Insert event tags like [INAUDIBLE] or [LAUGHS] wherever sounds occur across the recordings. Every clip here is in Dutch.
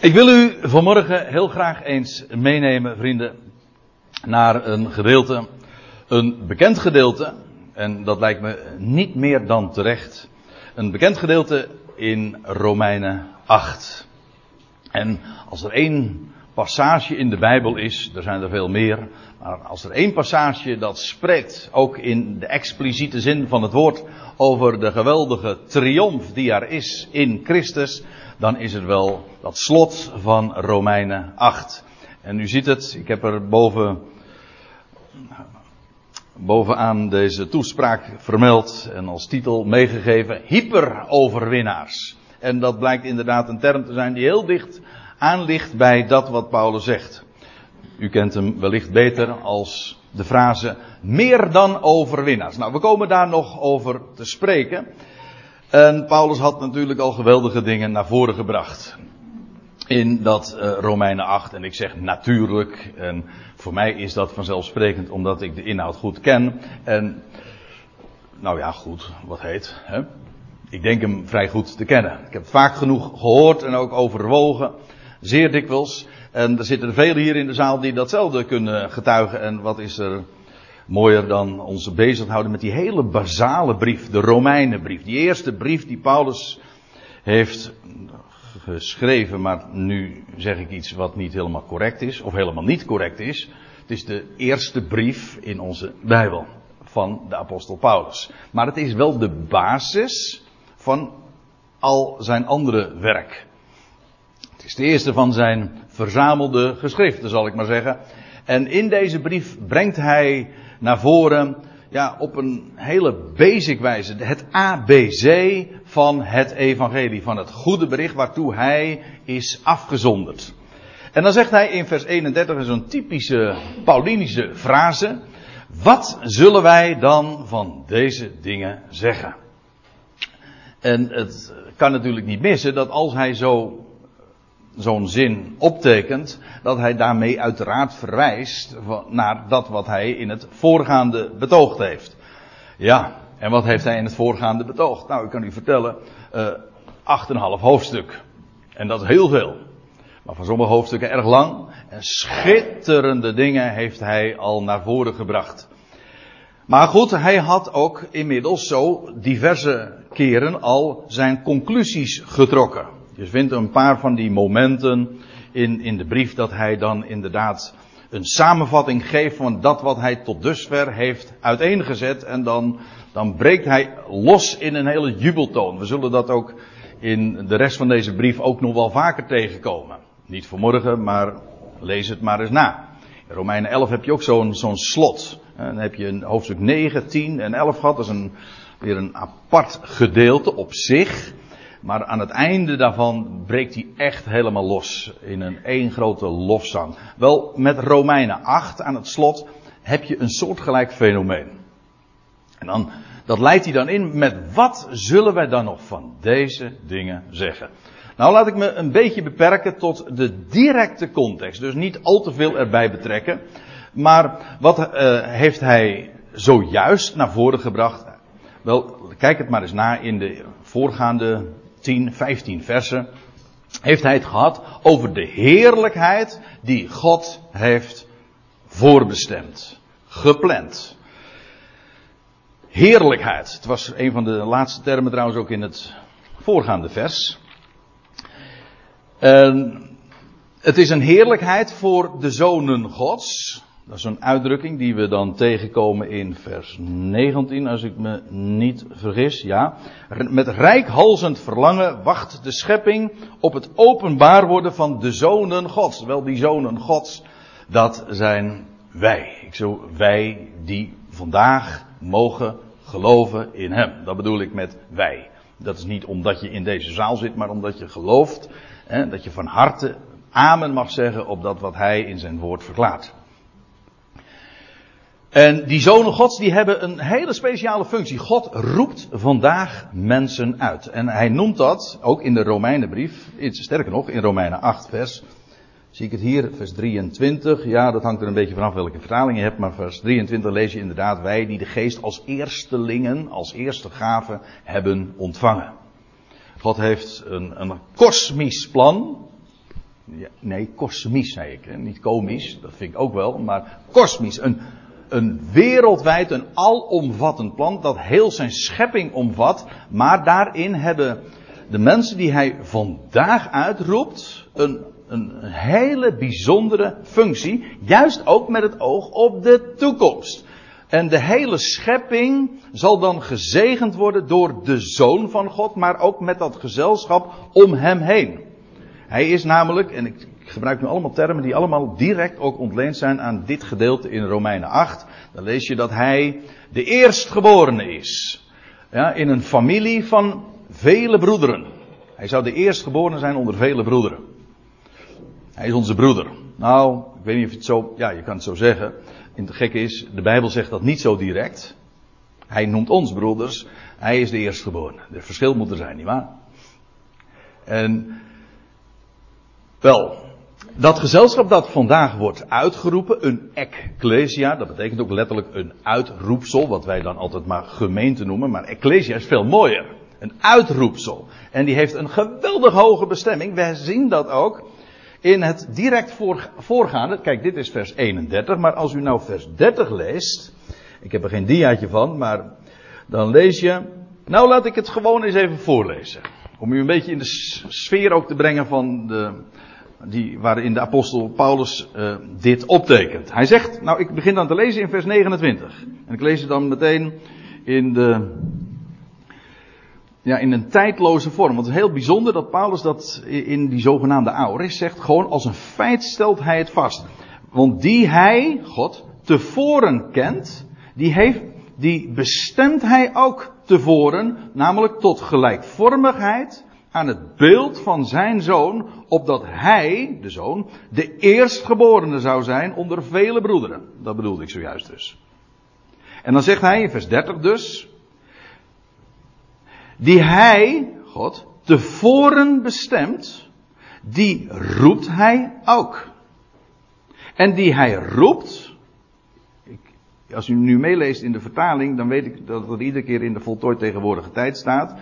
Ik wil u vanmorgen heel graag eens meenemen, vrienden, naar een gedeelte, een bekend gedeelte, en dat lijkt me niet meer dan terecht, een bekend gedeelte in Romeinen 8. En als er één passage in de Bijbel is, er zijn er veel meer, maar als er één passage dat spreekt, ook in de expliciete zin van het woord, over de geweldige triomf die er is in Christus, dan is het wel dat slot van Romeinen 8. En u ziet het, ik heb er boven, bovenaan deze toespraak vermeld en als titel meegegeven, hyperoverwinnaars. En dat blijkt inderdaad een term te zijn die heel dicht aan ligt bij dat wat Paulus zegt. U kent hem wellicht beter als de frase meer dan overwinnaars. Nou, we komen daar nog over te spreken. En Paulus had natuurlijk al geweldige dingen naar voren gebracht. In dat uh, Romeinen 8. En ik zeg natuurlijk. En voor mij is dat vanzelfsprekend omdat ik de inhoud goed ken. En nou ja, goed, wat heet. Hè? Ik denk hem vrij goed te kennen. Ik heb vaak genoeg gehoord en ook overwogen. Zeer dikwijls. En er zitten velen hier in de zaal die datzelfde kunnen getuigen. En wat is er mooier dan ons bezighouden met die hele basale brief, de Romeinenbrief. Die eerste brief die Paulus heeft geschreven, maar nu zeg ik iets wat niet helemaal correct is, of helemaal niet correct is. Het is de eerste brief in onze Bijbel van de apostel Paulus. Maar het is wel de basis van al zijn andere werk. Het is de eerste van zijn verzamelde geschriften, zal ik maar zeggen. En in deze brief brengt hij naar voren, ja, op een hele basic wijze, het ABC van het evangelie, van het goede bericht waartoe hij is afgezonderd. En dan zegt hij in vers 31, zo'n typische Paulinische frase, wat zullen wij dan van deze dingen zeggen? En het kan natuurlijk niet missen dat als hij zo zo'n zin optekent, dat hij daarmee uiteraard verwijst naar dat wat hij in het voorgaande betoogd heeft. Ja, en wat heeft hij in het voorgaande betoogd? Nou, ik kan u vertellen, uh, acht en half hoofdstuk. En dat is heel veel. Maar van sommige hoofdstukken erg lang. En schitterende dingen heeft hij al naar voren gebracht. Maar goed, hij had ook inmiddels zo diverse keren al zijn conclusies getrokken. Je vindt een paar van die momenten in, in de brief dat hij dan inderdaad een samenvatting geeft van dat wat hij tot dusver heeft uiteengezet. En dan, dan breekt hij los in een hele jubeltoon. We zullen dat ook in de rest van deze brief ook nog wel vaker tegenkomen. Niet vanmorgen, maar lees het maar eens na. In Romeinen 11 heb je ook zo'n zo'n slot. Dan heb je een hoofdstuk 9, 10 en 11 gehad. Dat is een, weer een apart gedeelte op zich. Maar aan het einde daarvan breekt hij echt helemaal los in een één grote lofzang. Wel, met Romeinen 8 aan het slot heb je een soortgelijk fenomeen. En dan, dat leidt hij dan in met wat zullen wij dan nog van deze dingen zeggen? Nou, laat ik me een beetje beperken tot de directe context. Dus niet al te veel erbij betrekken. Maar wat uh, heeft hij zojuist naar voren gebracht? Wel, kijk het maar eens na in de voorgaande 10, 15 versen, heeft hij het gehad over de heerlijkheid die God heeft voorbestemd, gepland. Heerlijkheid. Het was een van de laatste termen trouwens ook in het voorgaande vers. En het is een heerlijkheid voor de zonen Gods. Dat is een uitdrukking die we dan tegenkomen in vers 19, als ik me niet vergis. Ja. Met rijkhalzend verlangen wacht de schepping op het openbaar worden van de zonen Gods. Wel, die zonen Gods, dat zijn wij. Ik zo, wij die vandaag mogen geloven in Hem. Dat bedoel ik met wij. Dat is niet omdat je in deze zaal zit, maar omdat je gelooft. Hè, dat je van harte amen mag zeggen op dat wat Hij in zijn woord verklaart. En die zonen gods die hebben een hele speciale functie. God roept vandaag mensen uit. En hij noemt dat ook in de Romeinenbrief. Sterker nog, in Romeinen 8 vers. Zie ik het hier, vers 23. Ja, dat hangt er een beetje vanaf welke vertaling je hebt. Maar vers 23 lees je inderdaad wij die de geest als eerstelingen, als eerste gave hebben ontvangen. God heeft een, een kosmisch plan. Nee, kosmisch zei ik. Niet komisch, dat vind ik ook wel. Maar kosmisch. Een, een wereldwijd, een alomvattend plan dat heel zijn schepping omvat. Maar daarin hebben de mensen die hij vandaag uitroept een, een hele bijzondere functie. Juist ook met het oog op de toekomst. En de hele schepping zal dan gezegend worden door de Zoon van God, maar ook met dat gezelschap om hem heen. Hij is namelijk, en ik gebruik nu allemaal termen die allemaal direct ook ontleend zijn aan dit gedeelte in Romeinen 8. Dan lees je dat hij de eerstgeborene is. Ja, in een familie van vele broederen. Hij zou de eerstgeborene zijn onder vele broederen. Hij is onze broeder. Nou, ik weet niet of het zo, ja, je kan het zo zeggen. En het gekke is, de Bijbel zegt dat niet zo direct. Hij noemt ons broeders. Hij is de eerstgeborene. Er verschil moet er zijn, nietwaar? En wel, dat gezelschap dat vandaag wordt uitgeroepen, een ecclesia, dat betekent ook letterlijk een uitroepsel, wat wij dan altijd maar gemeente noemen, maar ecclesia is veel mooier. Een uitroepsel. En die heeft een geweldig hoge bestemming. Wij zien dat ook in het direct voorgaande. Kijk, dit is vers 31, maar als u nou vers 30 leest, ik heb er geen diaatje van, maar dan lees je, nou laat ik het gewoon eens even voorlezen. Om u een beetje in de sfeer ook te brengen van de, die, waarin de apostel Paulus uh, dit optekent. Hij zegt, nou ik begin dan te lezen in vers 29. En ik lees het dan meteen in de, ja, in een tijdloze vorm. Want het is heel bijzonder dat Paulus dat in die zogenaamde aoris zegt. Gewoon als een feit stelt hij het vast. Want die hij, God, tevoren kent, die heeft, die bestemt hij ook tevoren, namelijk tot gelijkvormigheid aan het beeld van zijn zoon, opdat hij, de zoon, de eerstgeborene zou zijn onder vele broederen. Dat bedoelde ik zojuist dus. En dan zegt hij in vers 30 dus, die hij, God, tevoren bestemt, die roept hij ook. En die hij roept, als u nu meeleest in de vertaling, dan weet ik dat het iedere keer in de voltooid tegenwoordige tijd staat.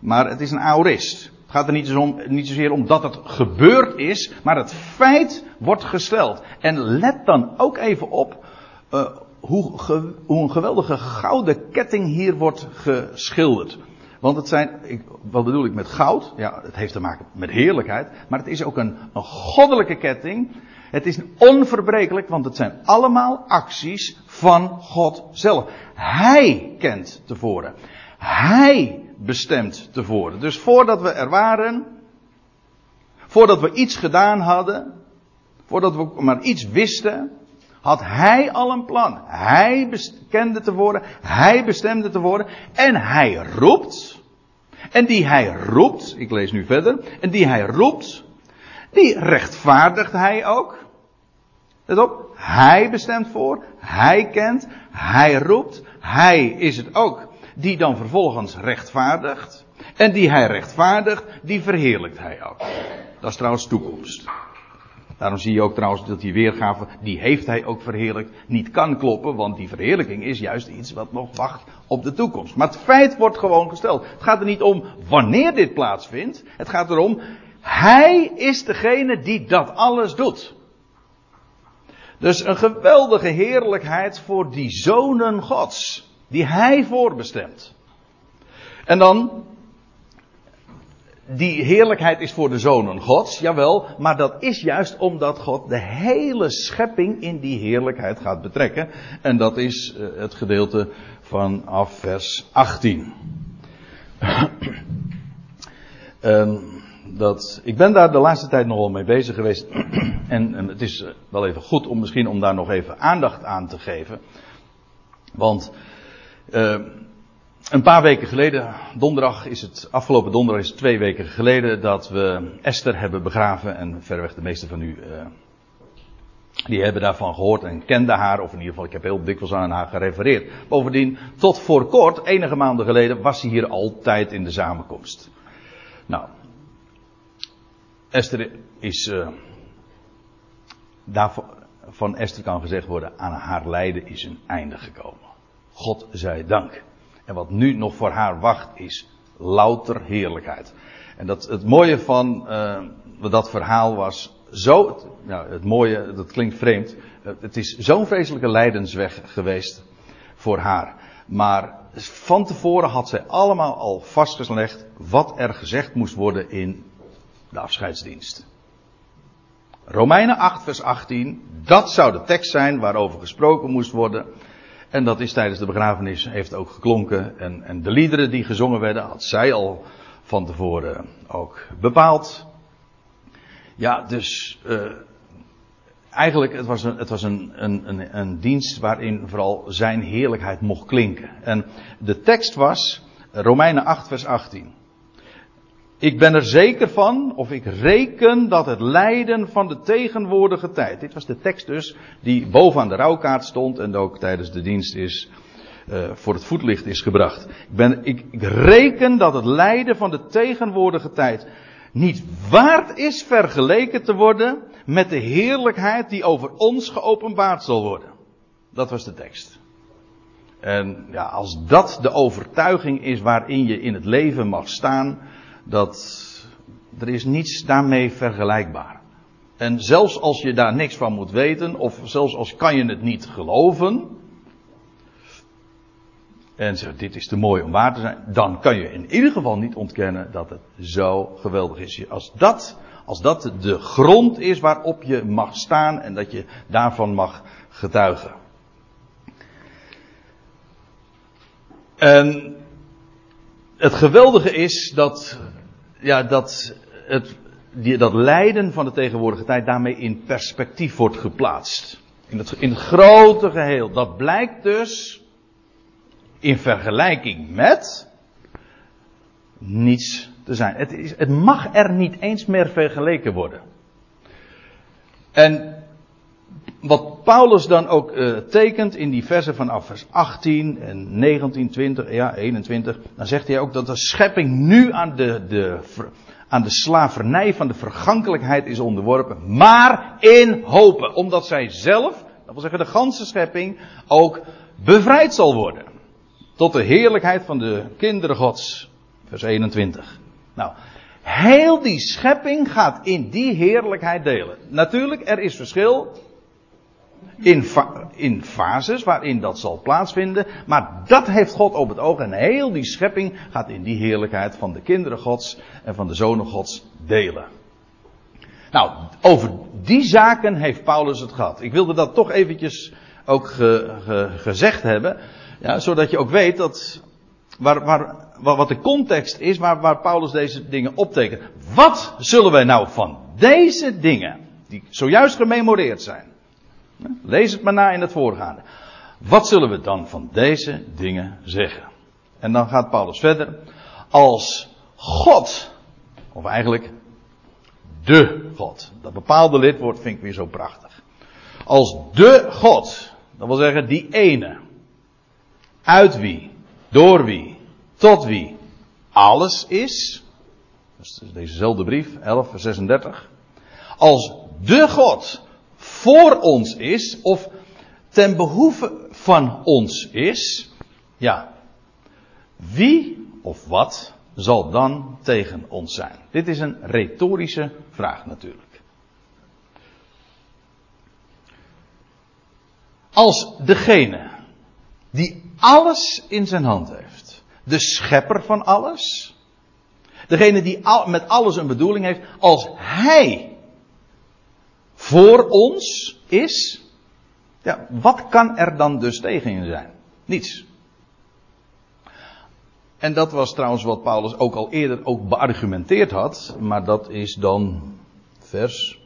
Maar het is een aorist. Gaat er niet, om, niet zozeer om dat het gebeurd is, maar het feit wordt gesteld. En let dan ook even op uh, hoe, hoe een geweldige gouden ketting hier wordt geschilderd. Want het zijn, ik, wat bedoel ik met goud? Ja, het heeft te maken met heerlijkheid. Maar het is ook een, een goddelijke ketting. Het is onverbrekelijk, want het zijn allemaal acties van God zelf. Hij kent tevoren. Hij bestemt tevoren. Dus voordat we er waren, voordat we iets gedaan hadden, voordat we maar iets wisten, had hij al een plan. Hij kende tevoren, hij bestemde tevoren en hij roept. En die hij roept, ik lees nu verder, en die hij roept, die rechtvaardigt hij ook. Let op, hij bestemt voor, hij kent, hij roept, hij is het ook die dan vervolgens rechtvaardigt. En die hij rechtvaardigt, die verheerlijkt hij ook. Dat is trouwens toekomst. Daarom zie je ook trouwens dat die weergave, die heeft hij ook verheerlijkt, niet kan kloppen, want die verheerlijking is juist iets wat nog wacht op de toekomst. Maar het feit wordt gewoon gesteld. Het gaat er niet om wanneer dit plaatsvindt, het gaat erom, hij is degene die dat alles doet. Dus een geweldige heerlijkheid voor die zonen Gods, die hij voorbestemt. En dan, die heerlijkheid is voor de zonen Gods, jawel, maar dat is juist omdat God de hele schepping in die heerlijkheid gaat betrekken. En dat is uh, het gedeelte vanaf vers 18. en [CLEARS THROAT] dat, ik ben daar de laatste tijd nogal mee bezig geweest. [CLEARS THROAT] en, en het is eh, wel even goed om misschien om daar nog even aandacht aan te geven. Want uh, een paar weken geleden, donderdag is het, afgelopen donderdag is het twee weken geleden dat we Esther hebben begraven. En verreweg de meeste van u, uh, die hebben daarvan gehoord en kenden haar. Of in ieder geval, ik heb heel dikwijls aan haar gerefereerd. Bovendien, tot voor kort, enige maanden geleden, was ze hier altijd in de samenkomst. Nou, Esther is, daarvan, van Esther kan gezegd worden, aan haar lijden is een einde gekomen. God zij dank. En wat nu nog voor haar wacht is louter heerlijkheid. En dat, het mooie van uh, dat verhaal was, zo, nou, het mooie, dat klinkt vreemd, het is zo'n vreselijke lijdensweg geweest voor haar. Maar van tevoren had zij allemaal al vastgelegd wat er gezegd moest worden in de afscheidsdienst. Romeinen 8, vers 18, dat zou de tekst zijn waarover gesproken moest worden. En dat is tijdens de begrafenis, heeft ook geklonken. En, en de liederen die gezongen werden, had zij al van tevoren ook bepaald. Ja, dus uh, eigenlijk, het was, een, het was een, een, een, dienst waarin vooral zijn heerlijkheid mocht klinken. En de tekst was Romeinen 8, vers 18. Ik ben er zeker van, of ik reken dat het lijden van de tegenwoordige tijd. Dit was de tekst dus, die bovenaan de rouwkaart stond en ook tijdens de dienst is, uh, voor het voetlicht is gebracht. Ik, ben, ik, ik reken dat het lijden van de tegenwoordige tijd niet waard is vergeleken te worden met de heerlijkheid die over ons geopenbaard zal worden. Dat was de tekst. En ja, als dat de overtuiging is waarin je in het leven mag staan, dat er is niets daarmee vergelijkbaar. En zelfs als je daar niks van moet weten, of zelfs als kan je het niet geloven, en zegt dit is te mooi om waar te zijn, dan kan je in ieder geval niet ontkennen dat het zo geweldig is. Als dat, als dat de grond is waarop je mag staan en dat je daarvan mag getuigen. En het geweldige is dat, ja, dat het, die, dat lijden van de tegenwoordige tijd daarmee in perspectief wordt geplaatst. In het, in grote geheel. Dat blijkt dus in vergelijking met niets te zijn. Het, is, het mag er niet eens meer vergeleken worden. En wat Paulus dan ook uh, tekent in die versen vanaf vers 18 en 19, 20, ja 21, dan zegt hij ook dat de schepping nu aan de, de, aan de slavernij van de vergankelijkheid is onderworpen, maar in hopen, omdat zij zelf, dat wil zeggen de ganse schepping, ook bevrijd zal worden. Tot de heerlijkheid van de kinderen Gods. Vers 21. Nou, heel die schepping gaat in die heerlijkheid delen. Natuurlijk, er is verschil in, in fases waarin dat zal plaatsvinden. Maar dat heeft God op het oog. En heel die schepping gaat in die heerlijkheid van de kinderen Gods en van de zonen Gods delen. Nou, over die zaken heeft Paulus het gehad. Ik wilde dat toch eventjes ook ge, ge, gezegd hebben. Ja, zodat je ook weet dat, waar, waar, wat de context is waar, waar Paulus deze dingen optekent. Wat zullen wij nou van deze dingen, die zojuist gememoreerd zijn, lees het maar na in het voorgaande. Wat zullen we dan van deze dingen zeggen? En dan gaat Paulus verder. Als God, of eigenlijk de God. Dat bepaalde lidwoord vind ik weer zo prachtig. Als de God, dat wil zeggen die ene, uit wie, door wie, tot wie alles is. Dat is dezezelfde brief, 11, vers 36. Als de God voor ons is, of ten behoeve van ons is, ja, wie of wat zal dan tegen ons zijn? Dit is een retorische vraag natuurlijk. Als degene die alles in zijn hand heeft. De schepper van alles. Degene die met alles een bedoeling heeft. Als hij voor ons is. Ja, wat kan er dan dus tegen je zijn? Niets. En dat was trouwens wat Paulus ook al eerder ook beargumenteerd had. Maar dat is dan vers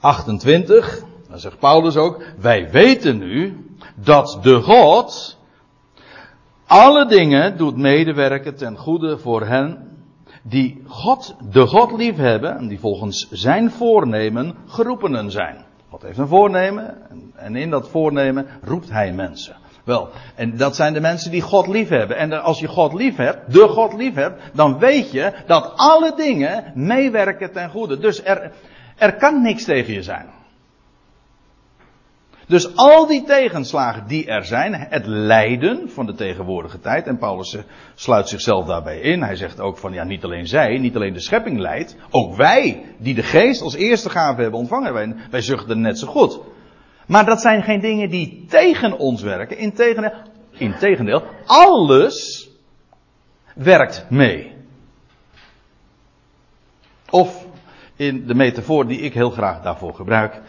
28. Dan zegt Paulus ook, wij weten nu dat de God alle dingen doet medewerken ten goede voor hen die God, de God liefhebben en die volgens zijn voornemen geroepenen zijn. God heeft een voornemen en in dat voornemen roept hij mensen. Wel, en dat zijn de mensen die God lief hebben. En als je God lief hebt, de God lief hebt, dan weet je dat alle dingen meewerken ten goede. Dus er, er kan niks tegen je zijn. Dus al die tegenslagen die er zijn, het lijden van de tegenwoordige tijd, en Paulus eh, sluit zichzelf daarbij in. Hij zegt ook van ja, niet alleen zij, niet alleen de schepping lijdt, ook wij die de geest als eerste gave hebben ontvangen, wij, wij zuchten net zo goed. Maar dat zijn geen dingen die tegen ons werken. Integendeel, integendeel alles werkt mee. Of in de metafoor die ik heel graag daarvoor gebruik.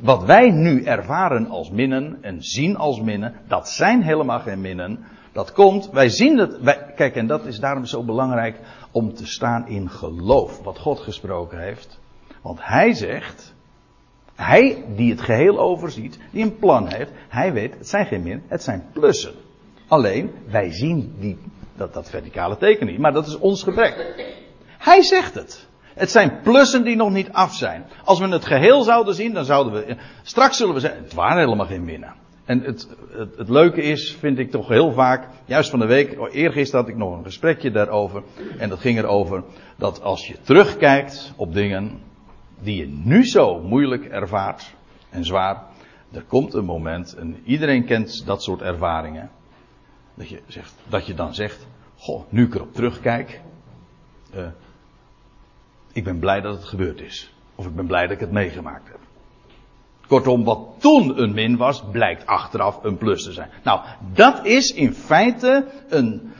Wat wij nu ervaren als minnen en zien als minnen, dat zijn helemaal geen minnen. Dat komt, wij zien het. Wij, kijk, en dat is daarom zo belangrijk om te staan in geloof. Wat God gesproken heeft. Want hij zegt, hij die het geheel overziet, die een plan heeft, hij weet, het zijn geen min, het zijn plussen. Alleen, wij zien die, dat, dat verticale teken niet, maar dat is ons gebrek. Hij zegt het. Het zijn plussen die nog niet af zijn. Als we het geheel zouden zien, dan zouden we. Straks zullen we zeggen: het waren helemaal geen minnen. En het, het, het, leuke is, vind ik toch heel vaak, juist van de week, eergisteren had ik nog een gesprekje daarover. En dat ging erover dat als je terugkijkt op dingen die je nu zo moeilijk ervaart en zwaar, er komt een moment, en iedereen kent dat soort ervaringen, dat je, zegt, dat je dan zegt, goh, nu ik erop terugkijk, uh, ik ben blij dat het gebeurd is. Of ik ben blij dat ik het meegemaakt heb. Kortom, wat toen een min was, blijkt achteraf een plus te zijn. Nou, dat is in feite een.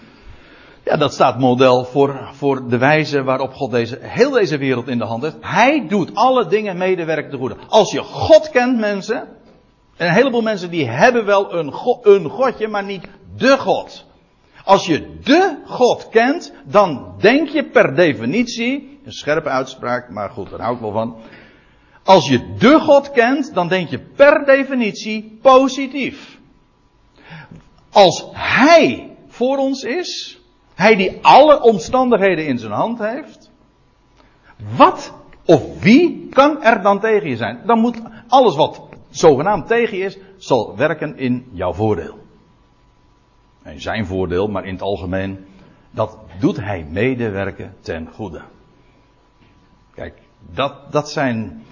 Ja, dat staat model voor, voor de wijze waarop God deze, heel deze wereld in de hand heeft. Hij doet alle dingen medewerken te goede. Als je God kent, mensen. En een heleboel mensen die hebben wel een, een Godje, maar niet de God. Als je de God kent, dan denk je per definitie een scherpe uitspraak, maar goed, daar hou ik wel van. Als je de God kent, dan denk je per definitie positief. Als Hij voor ons is, Hij die alle omstandigheden in zijn hand heeft, wat of wie kan er dan tegen je zijn? Dan moet alles wat zogenaamd tegen je is, zal werken in jouw voordeel. In zijn voordeel, maar in het algemeen, dat doet hij medewerken ten goede. Kijk, dat, dat zijn,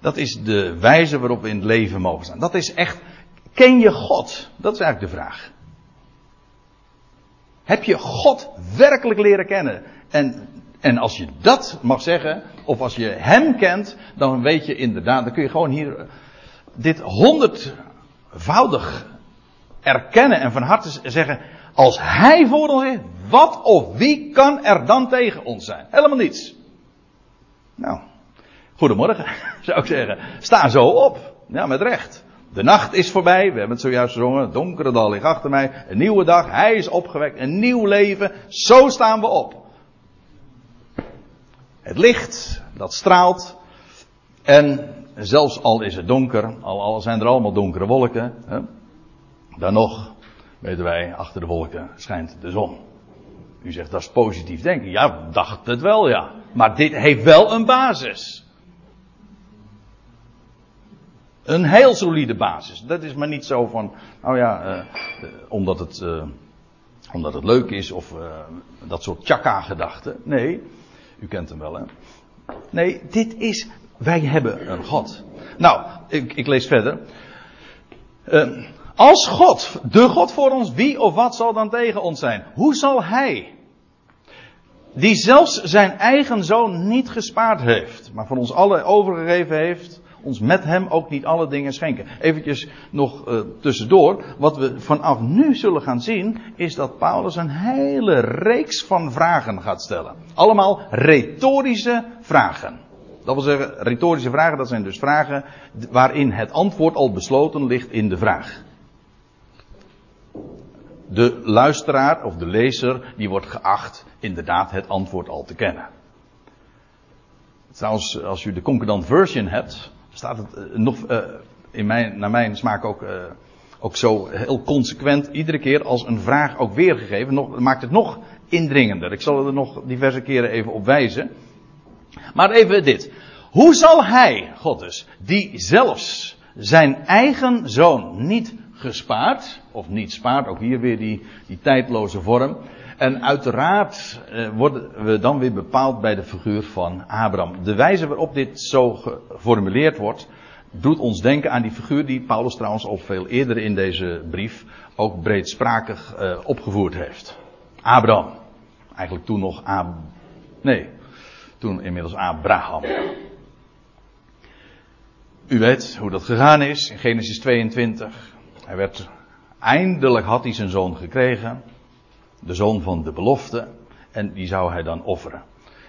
dat is de wijze waarop we in het leven mogen staan. Dat is echt, ken je God? Dat is eigenlijk de vraag. Heb je God werkelijk leren kennen? En, en als je dat mag zeggen, of als je Hem kent, dan weet je inderdaad, dan kun je gewoon hier dit honderdvoudig erkennen en van harte zeggen, als Hij voor ons is, wat of wie kan er dan tegen ons zijn? Helemaal niets. Nou, goedemorgen, [LAUGHS] zou ik zeggen. Sta zo op. Ja, met recht. De nacht is voorbij, we hebben het zojuist gezongen. Donkere dal ligt achter mij. Een nieuwe dag, hij is opgewekt. Een nieuw leven. Zo staan we op. Het licht, dat straalt. En zelfs al is het donker, al, al zijn er allemaal donkere wolken. Hè, dan nog, weten wij, achter de wolken schijnt de zon. U zegt dat is positief denken. Ja, dacht het wel, ja. Maar dit heeft wel een basis. Een heel solide basis. Dat is maar niet zo van, nou ja, uh, omdat, het, uh, omdat het leuk is of dat soort tjaka-gedachten. Nee, u kent hem wel, hè. Nee, dit is, wij hebben een God. Nou, ik, ik lees verder. Als God, de God voor ons, wie of wat zal dan tegen ons zijn? Hoe zal Hij die zelfs zijn eigen zoon niet gespaard heeft, maar van ons allen overgegeven heeft, ons met hem ook niet alle dingen schenken. Eventjes nog uh, tussendoor, wat we vanaf nu zullen gaan zien, is dat Paulus een hele reeks van vragen gaat stellen. Allemaal retorische vragen. Dat wil zeggen, retorische vragen, dat zijn dus vragen waarin het antwoord al besloten ligt in de vraag de luisteraar of de lezer, die wordt geacht inderdaad het antwoord al te kennen. Trouwens, als u de concordant version hebt, staat het uh, nog, uh, in mijn, naar mijn smaak ook, uh, ook zo heel consequent iedere keer als een vraag ook weergegeven. Nog, maakt het nog indringender. Ik zal er nog diverse keren even op wijzen. Maar even dit. Hoe zal hij, God dus, die zelfs zijn eigen zoon niet gespaard, of niet spaart, ook hier weer die, die tijdloze vorm. En uiteraard eh, worden we dan weer bepaald bij de figuur van Abraham. De wijze waarop dit zo geformuleerd wordt, doet ons denken aan die figuur die Paulus trouwens al veel eerder in deze brief ook breedsprakig uh, opgevoerd heeft. Abraham. Eigenlijk toen nog Ab... Nee, toen inmiddels Abraham. U weet hoe dat gegaan is in Genesis 22. Hij werd, eindelijk had hij zijn zoon gekregen. De zoon van de belofte. En die zou hij dan offeren.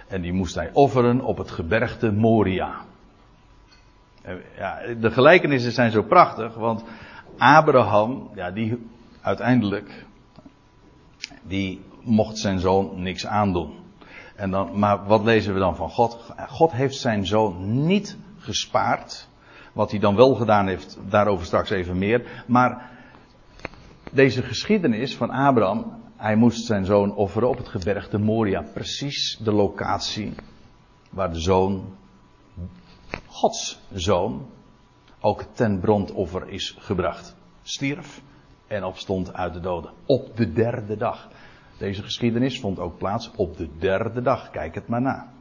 En die moest hij offeren op het gebergte Moria. Ja, de gelijkenissen zijn zo prachtig, want Abraham, ja, die uiteindelijk, die mocht zijn zoon niks aandoen. En dan, maar wat lezen we dan van God? God heeft zijn zoon niet gespaard. Wat hij dan wel gedaan heeft, daarover straks even meer. Maar deze geschiedenis van Abraham, hij moest zijn zoon offeren op het gebergte Moria. Precies de locatie waar de zoon, Gods zoon, ook ten brandoffer is gebracht. Stierf en opstond uit de doden. Op de derde dag. Deze geschiedenis vond ook plaats op de derde dag. Kijk het maar na.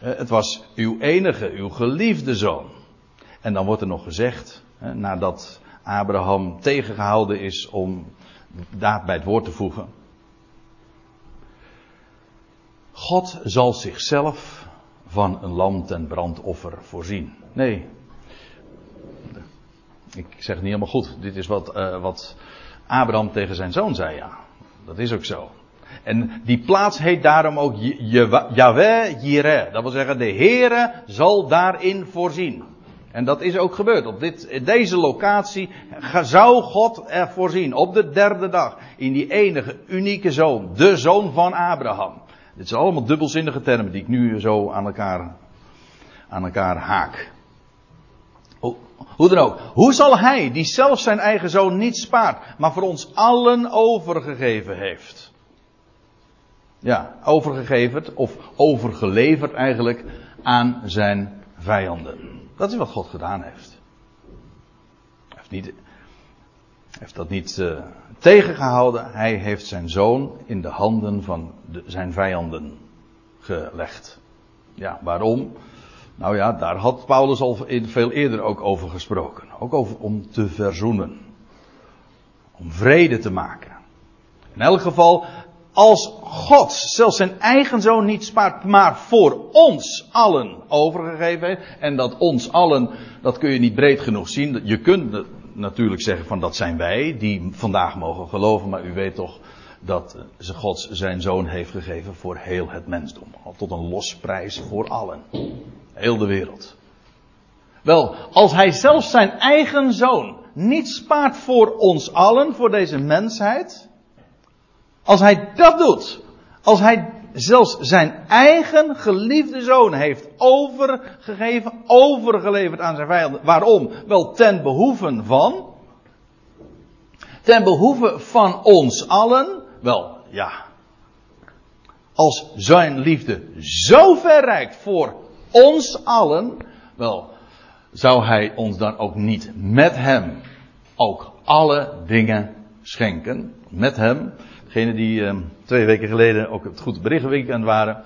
Eh, het was uw enige, uw geliefde zoon. En dan wordt er nog gezegd, nadat Abraham tegengehouden is om daad bij het woord te voegen. God zal zichzelf van een lam ten brandoffer voorzien. Nee. Ik zeg het niet helemaal goed. Dit is wat, uh, wat Abraham tegen zijn zoon zei, ja. Dat is ook zo. En die plaats heet daarom ook Yahweh Jireh. Dat wil zeggen, de Heere zal daarin voorzien. En dat is ook gebeurd. Op dit, deze locatie zou God er voorzien. Op de derde dag. In die enige, unieke zoon. De zoon van Abraham. Dit zijn allemaal dubbelzinnige termen die ik nu zo aan elkaar, aan elkaar haak. Hoe dan ook. Hoe zal hij, die zelf zijn eigen zoon niet spaart, maar voor ons allen overgegeven heeft? Ja, overgegeven of overgeleverd eigenlijk aan zijn vijanden. Dat is wat God gedaan heeft. Hij heeft, niet, heeft dat niet uh, tegengehouden. Hij heeft zijn zoon in de handen van de, zijn vijanden gelegd. Ja, waarom? Nou ja, daar had Paulus al veel eerder ook over gesproken. Ook over om te verzoenen. Om vrede te maken. In elk geval, als God zelfs zijn eigen zoon niet spaart, maar voor ons allen overgegeven heeft. En dat ons allen, dat kun je niet breed genoeg zien. Je kunt natuurlijk zeggen van dat zijn wij die vandaag mogen geloven, maar u weet toch dat God zijn zoon heeft gegeven voor heel het mensdom. Tot een losprijs voor allen. Heel de wereld. Wel, als hij zelf zijn eigen zoon niet spaart voor ons allen, voor deze mensheid. Als hij dat doet, als hij zelfs zijn eigen geliefde zoon heeft overgegeven, overgeleverd aan zijn vijanden. Waarom? Wel ten behoeve van. Ten behoeve van ons allen. Wel, ja. Als zijn liefde zo ver reikt voor ons allen, wel, zou hij ons dan ook niet met hem ook alle dingen schenken? Met hem. Degenen die uh, twee weken geleden ook het Goed Berichtweekend waren,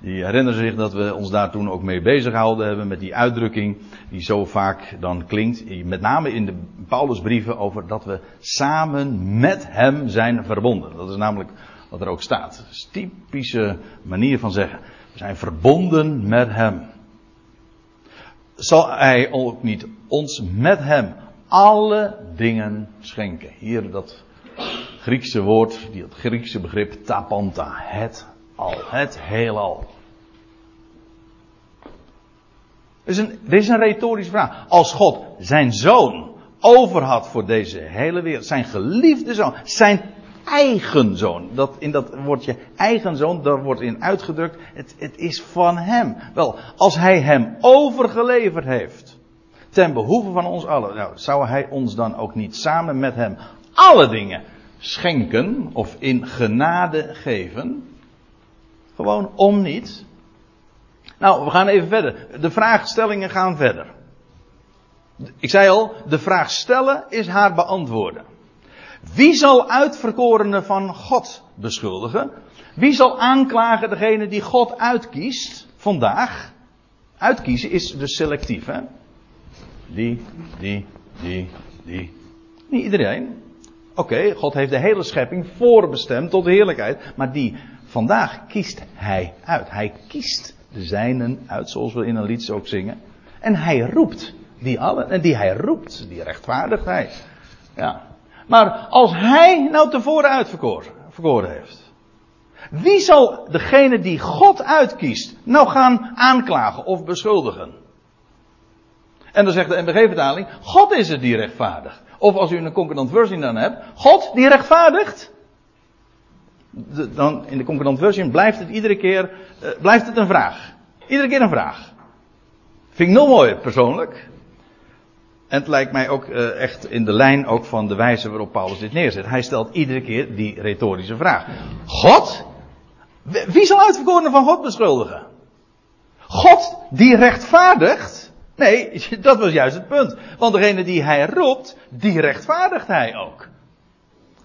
die herinneren zich dat we ons daar toen ook mee bezig gehouden hebben met die uitdrukking die zo vaak dan klinkt, met name in de Paulusbrieven over dat we samen met hem zijn verbonden. Dat is namelijk wat er ook staat. Dat is typische manier van zeggen. We zijn verbonden met hem. Zal hij ook niet ons met hem alle dingen schenken? Hier dat Griekse woord, dat Griekse begrip tapanta. Het al, het heelal. Dit is, een, dit is een retorische vraag. Als God zijn zoon over had voor deze hele wereld, zijn geliefde zoon, zijn eigen zoon. Dat, in dat woordje eigen zoon, daar wordt in uitgedrukt, het, het is van hem. Wel, als hij hem overgeleverd heeft, ten behoeve van ons allen, nou, zou hij ons dan ook niet samen met hem alle dingen schenken of in genade geven? Gewoon om niet. Nou, we gaan even verder. De vraagstellingen gaan verder. Ik zei al, de vraag stellen is haar beantwoorden. Wie zal uitverkorenen van God beschuldigen? Wie zal aanklagen degene die God uitkiest vandaag? Uitkiezen is dus selectief, hè? die, die, die, die. Niet iedereen. Oké, God heeft de hele schepping voorbestemd tot heerlijkheid. Maar die vandaag kiest hij uit. Hij kiest de zijnen uit, zoals we in een lied ook zingen. En hij roept die allen. En die hij roept, die rechtvaardigt hij. Ja. Maar als hij nou tevoren uitverkoren heeft. Wie zal degene die God uitkiest nou gaan aanklagen of beschuldigen? En dan zegt de NBG-vertaling, God is het die rechtvaardigt. Of als u een concordant versie dan hebt, God die rechtvaardigt. dan in de concordant versie blijft het iedere keer, uh, blijft het een vraag. Iedere keer een vraag. Vind ik nog mooier persoonlijk. En het lijkt mij ook uh, echt in de lijn ook van de wijze waarop Paulus dit neerzet. Hij stelt iedere keer die retorische vraag. God? Wie zal uitverkorenen van God beschuldigen? God die rechtvaardigt? Nee, [LAUGHS] dat was juist het punt. Want degene die hij roept, die rechtvaardigt hij ook.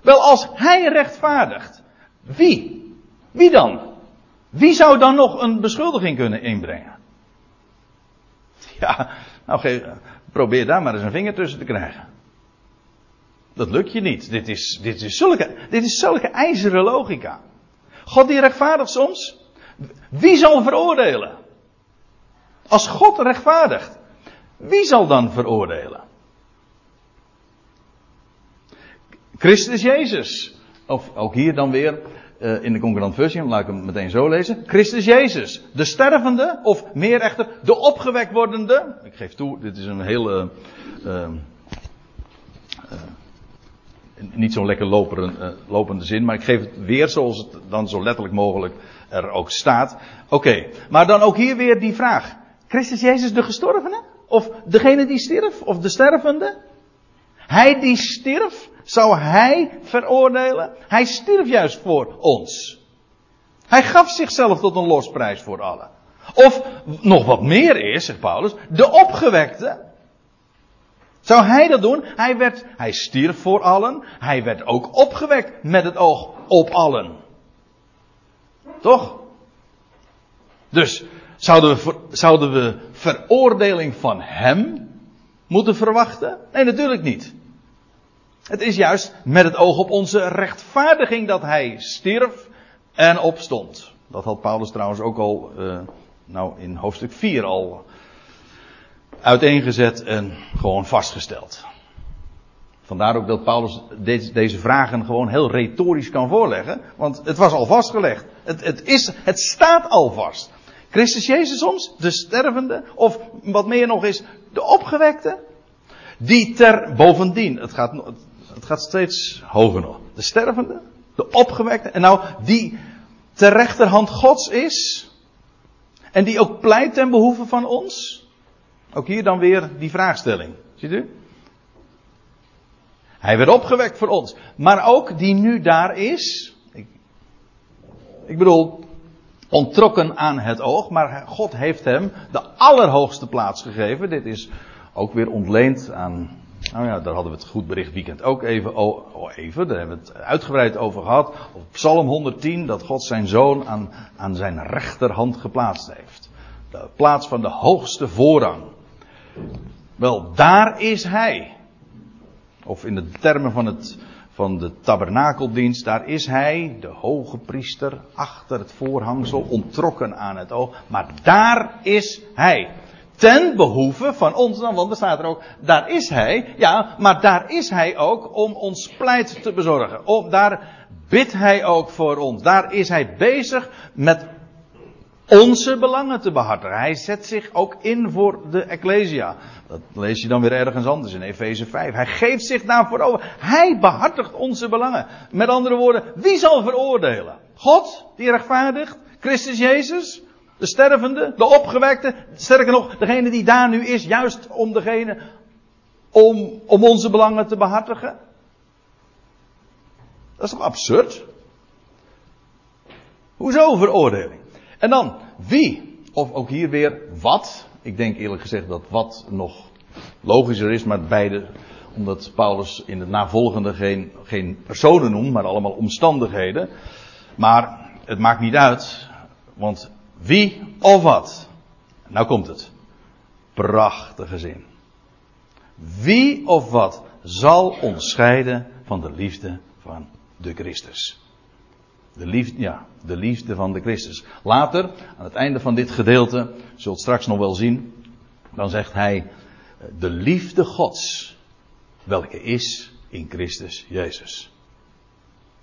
Wel, als hij rechtvaardigt, wie? Wie dan? Wie zou dan nog een beschuldiging kunnen inbrengen? Ja, nou probeer daar maar eens een vinger tussen te krijgen. Dat lukt je niet. Dit is, dit is, zulke, dit is zulke ijzeren logica. God die rechtvaardigt soms. Wie zal veroordelen? Als God rechtvaardigt. Wie zal dan veroordelen? Christus Jezus. Of ook hier dan weer uh, in de concurrent versie, laat ik hem meteen zo lezen. Christus Jezus, de stervende, of meer echter, de opgewekt wordende. Ik geef toe, dit is een hele. Uh, uh, niet zo'n lekker lopende, zin, maar ik geef het weer zoals het dan zo letterlijk mogelijk er ook staat. Oké, maar dan ook hier weer die vraag. Christus Jezus de gestorvene? Of degene die stierf? Of de stervende? Hij die stierf, zou hij veroordelen? Hij stierf juist voor ons. Hij gaf zichzelf tot een losprijs voor allen. Of nog wat meer is, zegt Paulus, de opgewekte. Zou hij dat doen? Hij, werd, hij stierf voor allen. Hij werd ook opgewekt met het oog op allen. Toch? Dus zouden we, zouden we veroordeling van hem moeten verwachten? Nee, natuurlijk niet. Het is juist met het oog op onze rechtvaardiging dat hij stierf en opstond. Dat had Paulus trouwens ook al, uh, nou in hoofdstuk 4 al uiteengezet en gewoon vastgesteld. Vandaar ook dat Paulus deze, deze vragen gewoon heel retorisch kan voorleggen. Want het was al vastgelegd. Het, het, is, het staat al vast. Christus Jezus soms, de stervende, of wat meer nog is, de opgewekte. Die ter bovendien, het gaat, het gaat steeds hoger nog. De stervende, de opgewekte, en nou die ter rechterhand Gods is. En die ook pleit ten behoeve van ons. Ook hier dan weer die vraagstelling. Ziet u? Hij werd opgewekt voor ons. Maar ook die nu daar is. Ik, ik bedoel, ontrokken aan het oog. Maar God heeft hem de allerhoogste plaats gegeven. Dit is ook weer ontleend aan. Nou ja, daar hadden we het goed bericht weekend ook even, oh, even, daar hebben we het uitgebreid over gehad. Op Psalm 110, dat God zijn zoon aan, aan zijn rechterhand geplaatst heeft. De plaats van de hoogste voorrang. Wel, daar is hij. Of in de termen van, het, van de tabernakeldienst, daar is hij, de hoge priester, achter het voorhangsel, ontrokken aan het oog. Maar daar is hij. Ten behoeve van ons dan, want er staat er ook, daar is hij. Ja, maar daar is hij ook om ons pleit te bezorgen. Om, daar bidt hij ook voor ons. Daar is hij bezig met onze belangen te behartigen. Hij zet zich ook in voor de Ecclesia. Dat lees je dan weer ergens anders in Efeze 5. Hij geeft zich daarvoor over. Hij behartigt onze belangen. Met andere woorden, wie zal veroordelen? God, die rechtvaardigt? Christus Jezus? De stervende? De opgewekte? Sterker nog, degene die daar nu is, juist om degene, om, om onze belangen te behartigen? Dat is toch absurd? Hoezo veroordeling? En dan, wie? Of ook hier weer, wat? Ik denk eerlijk gezegd dat wat nog logischer is, maar beide, omdat Paulus in het navolgende geen, geen personen noemt, maar allemaal omstandigheden. Maar het maakt niet uit, want wie of wat? Nou komt het. Prachtige zin. Wie of wat zal ons scheiden van de liefde van de Christus? De liefde, ja, de van de Christus. Later, aan het einde van dit gedeelte, zult straks nog wel zien, dan zegt hij, de liefde Gods, welke is in Christus Jezus.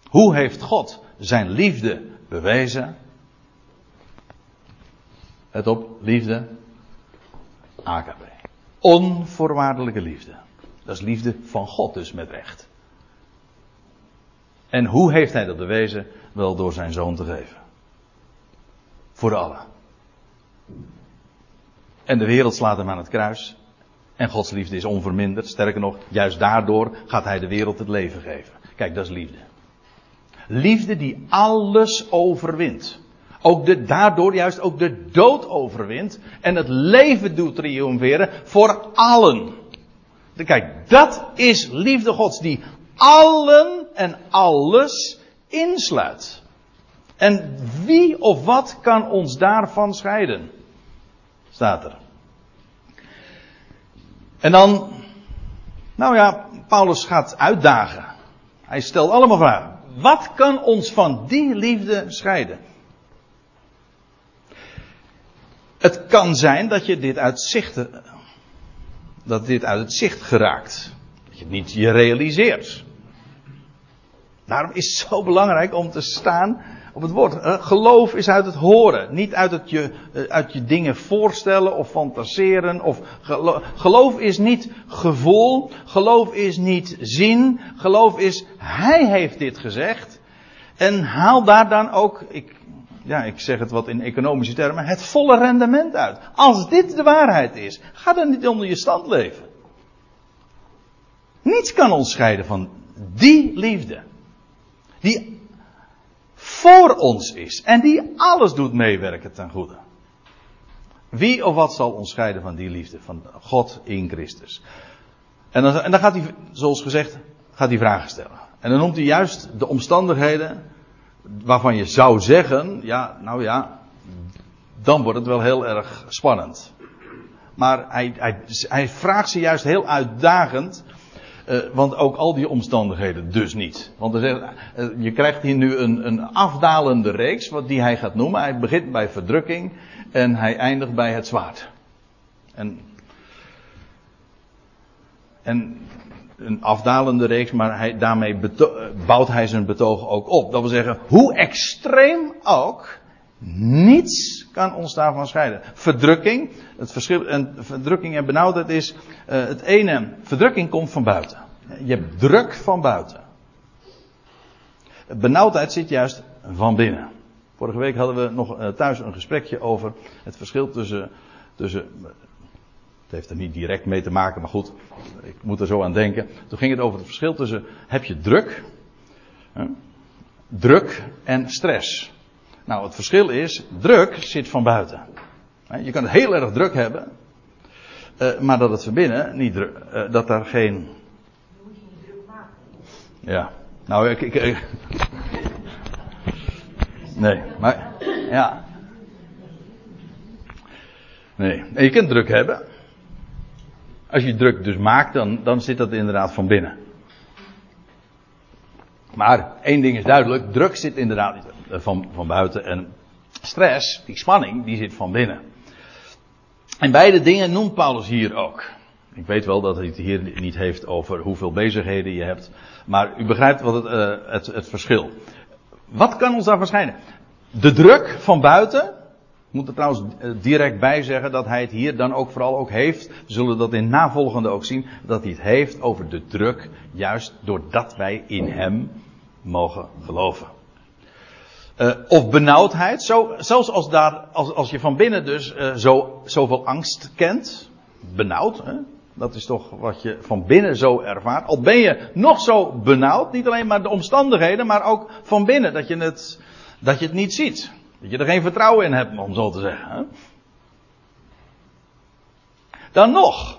Hoe heeft God zijn liefde bewezen? Het op, liefde, AKB. Onvoorwaardelijke liefde. Dat is liefde van God dus met recht. En hoe heeft hij dat bewezen? Wel door zijn zoon te geven. Voor allen. En de wereld slaat hem aan het kruis. En Gods liefde is onverminderd. Sterker nog, juist daardoor gaat hij de wereld het leven geven. Kijk, dat is liefde. Liefde die alles overwint. Ook de, daardoor juist ook de dood overwint. En het leven doet triomferen voor allen. Kijk, dat is liefde Gods die allen en alles insluit. En wie of wat kan ons daarvan scheiden? Staat er. En dan, nou ja, Paulus gaat uitdagen. Hij stelt allemaal vragen. Wat kan ons van die liefde scheiden? Het kan zijn dat je dit uit zicht, dat dit uit het zicht geraakt. Dat je het niet je realiseert. Daarom is het zo belangrijk om te staan op het woord. Geloof is uit het horen, niet uit het je, eh, uit je dingen voorstellen of fantaseren. Of geloof is niet gevoel, geloof is niet zien, geloof is Hij heeft dit gezegd. En haal daar dan ook, ik, ja, ik zeg het wat in economische termen, het volle rendement uit. Als dit de waarheid is, ga dan niet onder je stand leven. Niets kan ons scheiden van die liefde. Die voor ons is. En die alles doet meewerken ten goede. Wie of wat zal ons scheiden van die liefde van God in Christus? En dan, en dan gaat hij, zoals gezegd, gaat hij vragen stellen. En dan noemt hij juist de omstandigheden waarvan je zou zeggen, ja, nou ja, dan wordt het wel heel erg spannend. Maar hij, hij, hij vraagt ze juist heel uitdagend uh, want ook al die omstandigheden dus niet. Want er uh, je krijgt hier nu een, een afdalende reeks, wat die hij gaat noemen. Hij begint bij verdrukking en hij eindigt bij het zwaard. En, en een afdalende reeks, maar hij, daarmee bouwt hij zijn betoog ook op. Dat wil zeggen, hoe extreem ook, niets kan ons daarvan scheiden. Verdrukking, het verschil, en verdrukking en benauwdheid is, uh, het ene, verdrukking komt van buiten. Je hebt druk van buiten. Benauwdheid zit juist van binnen. Vorige week hadden we nog uh, thuis een gesprekje over het verschil tussen, tussen het heeft er niet direct mee te maken, maar goed, ik moet er zo aan denken. Toen ging het over het verschil tussen, heb je druk, druk en stress. Nou, het verschil is, druk zit van buiten. Je kan het heel erg druk hebben, uh, maar dat het van binnen niet druk, uh, dat daar geen. Ja, nou, ik. ik nee, maar. Ja. Nee, je kunt druk hebben. Als je druk dus maakt, dan, dan zit dat inderdaad van binnen. Maar één ding is duidelijk: druk zit inderdaad van, van buiten. En stress, die spanning, die zit van binnen. En beide dingen noemt Paulus hier ook. Ik weet wel dat hij het hier niet heeft over hoeveel bezigheden je hebt. Maar u begrijpt wat het, uh, het, het verschil. Wat kan ons daar verschijnen? De druk van buiten. Ik moet er trouwens eh, direct bij zeggen dat hij het hier dan ook vooral ook heeft. We zullen dat in navolgende ook zien. Dat hij het heeft over de druk. Juist doordat wij in hem mogen geloven. Uh, of benauwdheid. Zo, zelfs als, daar, als, als je van binnen dus uh, zo, zoveel angst kent. Benauwd. Hè? Dat is toch wat je van binnen zo ervaart. Al ben je nog zo benauwd. Niet alleen maar de omstandigheden. Maar ook van binnen. Dat je het, dat je het niet ziet. Dat je er geen vertrouwen in hebt om zo te zeggen. Hè? Dan nog.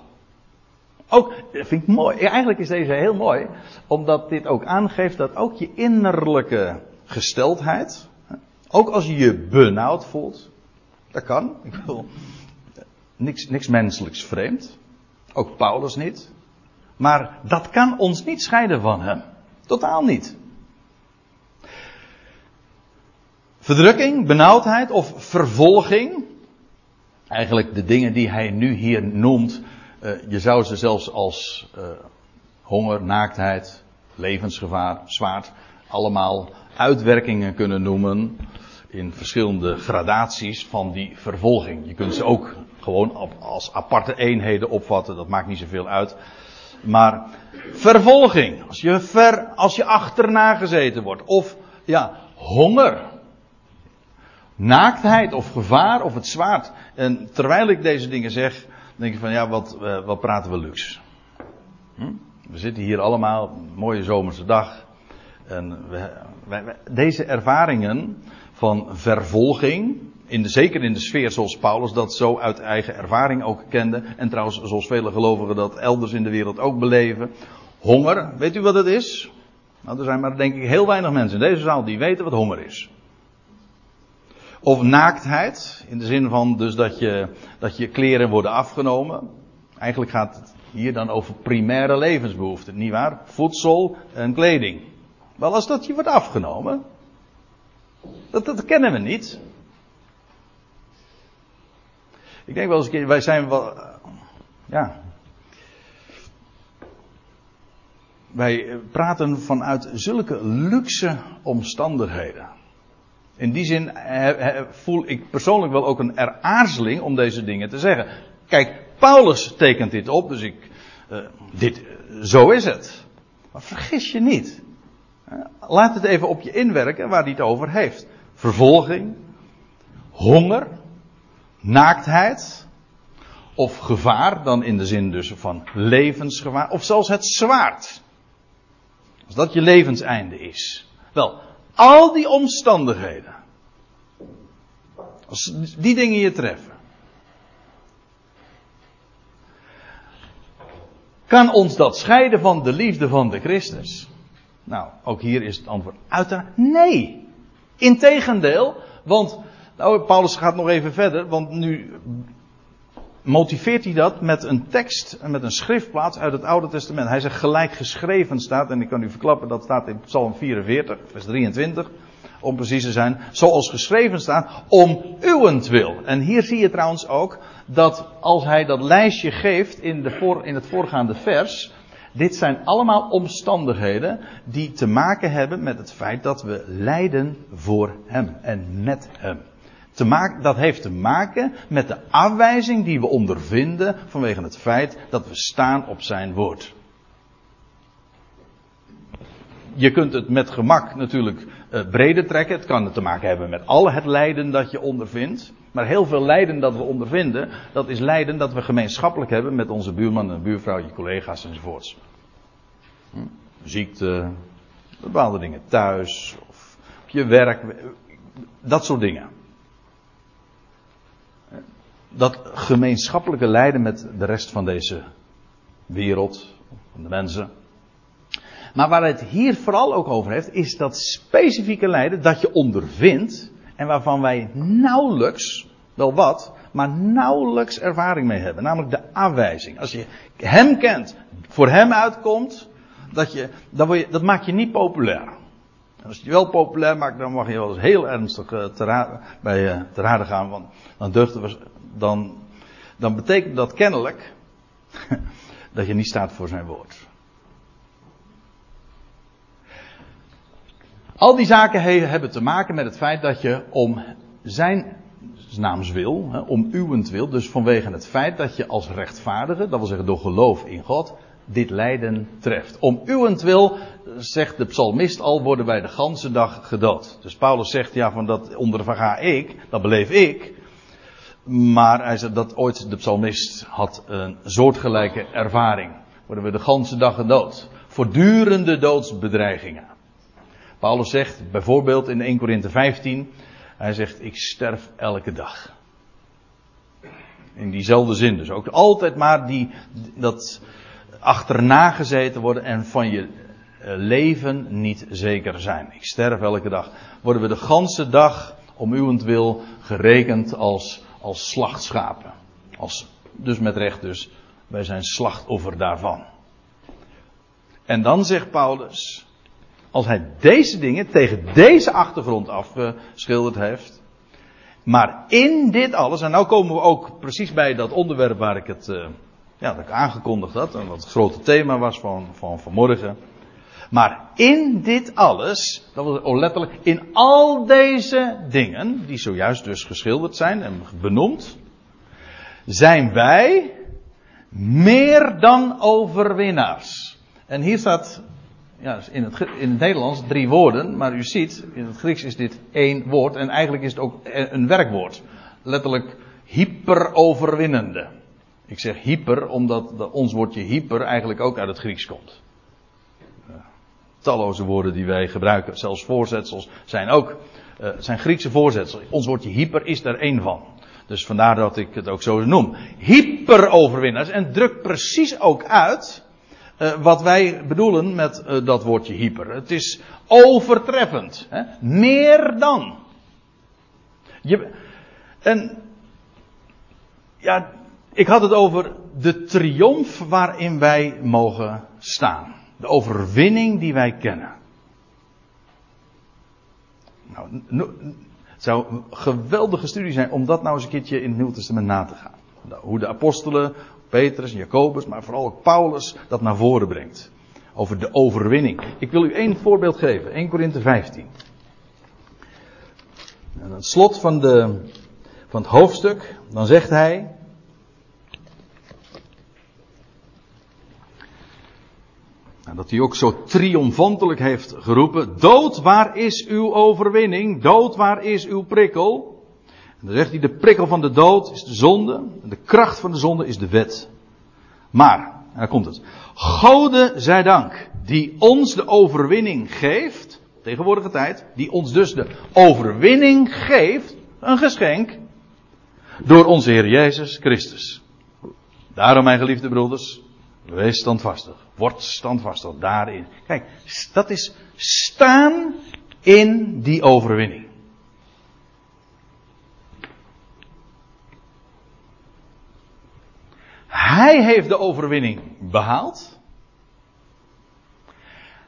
Ook, dat vind ik mooi. Eigenlijk is deze heel mooi. Omdat dit ook aangeeft dat ook je innerlijke gesteldheid. Ook als je je benauwd voelt. Dat kan. Ik bedoel, niks, niks menselijks vreemd. Ook Paulus niet. Maar dat kan ons niet scheiden van hem. Totaal niet. Verdrukking, benauwdheid of vervolging. Eigenlijk de dingen die hij nu hier noemt. Uh, je zou ze zelfs als uh, honger, naaktheid, levensgevaar, zwaard. Allemaal uitwerkingen kunnen noemen. In verschillende gradaties van die vervolging. Je kunt ze ook gewoon als aparte eenheden opvatten. Dat maakt niet zoveel uit. Maar vervolging. Als je, ver, als je achterna gezeten wordt. Of ja, honger. Naaktheid of gevaar of het zwaard. En terwijl ik deze dingen zeg, denk ik van ja, wat, uh, wat praten we luxe. Hm? We zitten hier allemaal, mooie zomerse dag. En we, deze ervaringen van vervolging, in de, zeker in de sfeer zoals Paulus dat zo uit eigen ervaring ook kende. En trouwens, zoals vele gelovigen dat elders in de wereld ook beleven. Honger, weet u wat het is? Nou, er zijn maar denk ik heel weinig mensen in deze zaal die weten wat honger is. Of naaktheid, in de zin van dus dat je, dat je kleren worden afgenomen. Eigenlijk gaat het hier dan over primaire levensbehoeften, niet waar? Voedsel en kleding. Wel, als dat je wordt afgenomen, dat, dat kennen we niet. Ik denk wel eens een keer, wij zijn wel, ja. Wij praten vanuit zulke luxe omstandigheden. In die zin voel ik persoonlijk wel ook een eraarzeling om deze dingen te zeggen. Kijk, Paulus tekent dit op, dus ik, dit, zo is het. Maar vergis je niet. Laat het even op je inwerken waar hij het over heeft. Vervolging, honger, naaktheid, of gevaar, dan in de zin dus van levensgevaar, of zelfs het zwaard. Als dat je levenseinde is. Wel, al die omstandigheden. Als die dingen je treffen. Kan ons dat scheiden van de liefde van de Christus? Nou, ook hier is het antwoord uiteraard nee. Integendeel, want nou, Paulus gaat nog even verder, want nu motiveert hij dat met een tekst, met een schriftplaats uit het Oude Testament. Hij zegt gelijk geschreven staat, en ik kan u verklappen, dat staat in Psalm 44, vers 23, om precies te zijn, zoals geschreven staat, om uwentwil. En hier zie je trouwens ook dat als hij dat lijstje geeft in, de in het voorgaande vers, dit zijn allemaal omstandigheden die te maken hebben met het feit dat we lijden voor Hem en met Hem. Te maken, dat heeft te maken met de afwijzing die we ondervinden vanwege het feit dat we staan op Zijn woord. Je kunt het met gemak natuurlijk uh, breder trekken. Het kan te maken hebben met al het lijden dat je ondervindt. Maar heel veel lijden dat we ondervinden, dat is lijden dat we gemeenschappelijk hebben met onze buurman en buurvrouw, je collega's enzovoorts. Hm? Ziekte, bepaalde dingen thuis, of op je werk, dat soort dingen. Dat gemeenschappelijke lijden met de rest van deze wereld, van de mensen. Maar waar het hier vooral ook over heeft, is dat specifieke lijden dat je ondervindt en waarvan wij nauwelijks, wel wat, maar nauwelijks ervaring mee hebben. Namelijk de afwijzing. Als je hem kent, voor hem uitkomt, dat, je, dat, je, dat maakt je niet populair. Als je je wel populair maakt, dan mag je wel eens heel ernstig uh, te bij uh, te raden gaan. Want dan, dan, dan betekent dat kennelijk [LAUGHS] dat je niet staat voor zijn woord. Al die zaken hebben te maken met het feit dat je om zijn naams wil, om uwentwil, dus vanwege het feit dat je als rechtvaardige, dat wil zeggen door geloof in God, dit lijden treft. Om uwentwil, zegt de psalmist al, worden wij de ganse dag gedood. Dus Paulus zegt, ja, van dat onderga ik, dat beleef ik. Maar hij zegt dat ooit de psalmist had een soortgelijke ervaring. Worden we de ganse dag gedood. Voortdurende doodsbedreigingen. Paulus zegt bijvoorbeeld in 1 Korinthe 15, hij zegt ik sterf elke dag. In diezelfde zin dus ook altijd maar die, dat achterna gezeten worden en van je eh, leven niet zeker zijn. Ik sterf elke dag. Worden we de ganse dag om uwentwil gerekend als, als slachtschapen. Als, dus met recht dus, wij zijn slachtoffer daarvan. En dan zegt Paulus, als hij deze dingen tegen deze achtergrond afgeschilderd heeft, maar in dit alles, en nu komen we ook precies bij dat onderwerp waar ik het, uh, ja, dat ik aangekondigd had, en wat het grote thema was van, van vanmorgen. Maar in dit alles, dat was letterlijk, in al deze dingen, die zojuist dus geschilderd zijn en benoemd, zijn wij meer dan overwinnaars. En hier staat ja, in, het, in het Nederlands drie woorden, maar u ziet, in het Grieks is dit één woord en eigenlijk is het ook een werkwoord. Letterlijk hyperoverwinnende. Ik zeg hyper omdat ons woordje hyper eigenlijk ook uit het Grieks komt. talloze woorden die wij gebruiken, zelfs voorzetsels, zijn ook uh, zijn Griekse voorzetsels. Ons woordje hyper is er één van. Dus vandaar dat ik het ook zo noem. Hyperoverwinnaars en drukt precies ook uit uh, wat wij bedoelen met uh, dat woordje hyper. Het is overtreffend. Hè? Meer dan. Je, en ja, ik had het over de triomf waarin wij mogen staan. De overwinning die wij kennen. Nou, het zou een geweldige studie zijn om dat nou eens een keertje in het Nieuw Testament na te gaan. Nou, hoe de apostelen, Petrus en Jacobus, maar vooral ook Paulus dat naar voren brengt. Over de overwinning. Ik wil u één voorbeeld geven. 1 Korinthe 15. En aan het slot van, de, van het hoofdstuk, dan zegt hij. Dat hij ook zo triomfantelijk heeft geroepen. Dood, waar is uw overwinning? Dood, waar is uw prikkel? En dan zegt hij, de prikkel van de dood is de zonde. En de kracht van de zonde is de wet. Maar, en daar komt het. Gode zij dank, die ons de overwinning geeft, tegenwoordige tijd, die ons dus de overwinning geeft, een geschenk, door onze Heer Jezus Christus. Daarom, mijn geliefde broeders, wees standvastig. Word standvastig daarin. Kijk, dat is staan in die overwinning. Hij heeft de overwinning behaald.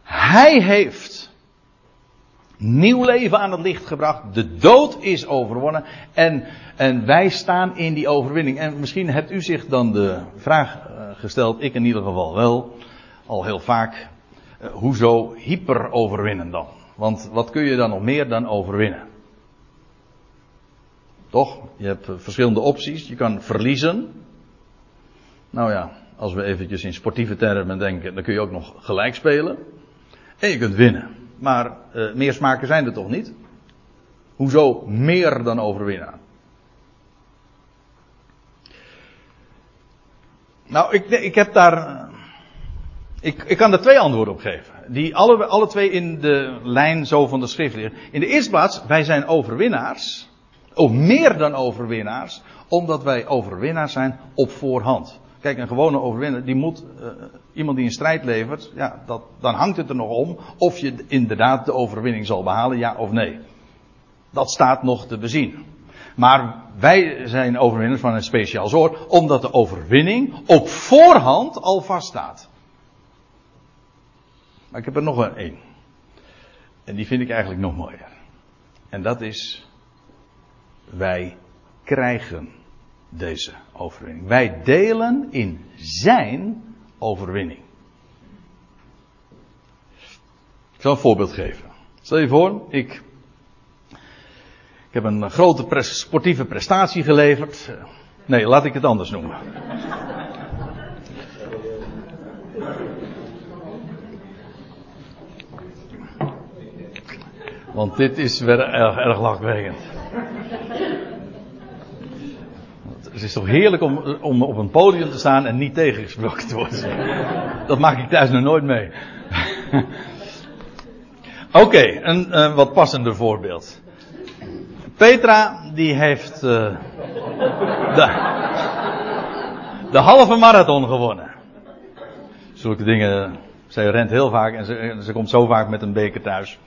Hij heeft nieuw leven aan het licht gebracht. De dood is overwonnen. En, en wij staan in die overwinning. En misschien hebt u zich dan de vraag eh, gesteld, ik in ieder geval wel, al heel vaak. Uh, hoezo hyper overwinnen dan? Want wat kun je dan nog meer dan overwinnen? Toch? Je hebt verschillende opties. Je kan verliezen. Nou ja, als we eventjes in sportieve termen denken, dan kun je ook nog gelijk spelen. En je kunt winnen. Maar uh, meer smaken zijn er toch niet? Hoezo meer dan overwinnen? Nou, ik, ik heb daar. Eh, ik, ik kan er twee antwoorden op geven. Die alle, alle twee in de lijn zo van de schrift liggen. In de eerste plaats, wij zijn overwinnaars. Of meer dan overwinnaars. Omdat wij overwinnaars zijn op voorhand. Kijk, een gewone overwinnaar, die moet, uh, iemand die een strijd levert, ja, dat, dan hangt het er nog om of je inderdaad de overwinning zal behalen, ja of nee. Dat staat nog te bezien. Maar wij zijn overwinnaars van een speciaal soort, omdat de overwinning op voorhand al vaststaat. Maar ik heb er nog een. En die vind ik eigenlijk nog mooier. En dat is, wij krijgen deze overwinning. Wij delen in zijn overwinning. Ik zal een voorbeeld geven. Stel je voor, ik, ik heb een grote sportieve prestatie geleverd. Nee, laat ik het anders noemen. Want dit is weer erg, erg lachwekkend. Het is toch heerlijk om, op een podium te staan en niet tegengesproken te worden. Dat maak ik thuis nog nooit mee. [LAUGHS] Oké, een, wat passender voorbeeld. Petra, die heeft de, de halve marathon gewonnen. Zulke dingen, zij rent heel vaak en ze, ze komt zo vaak met een beker thuis.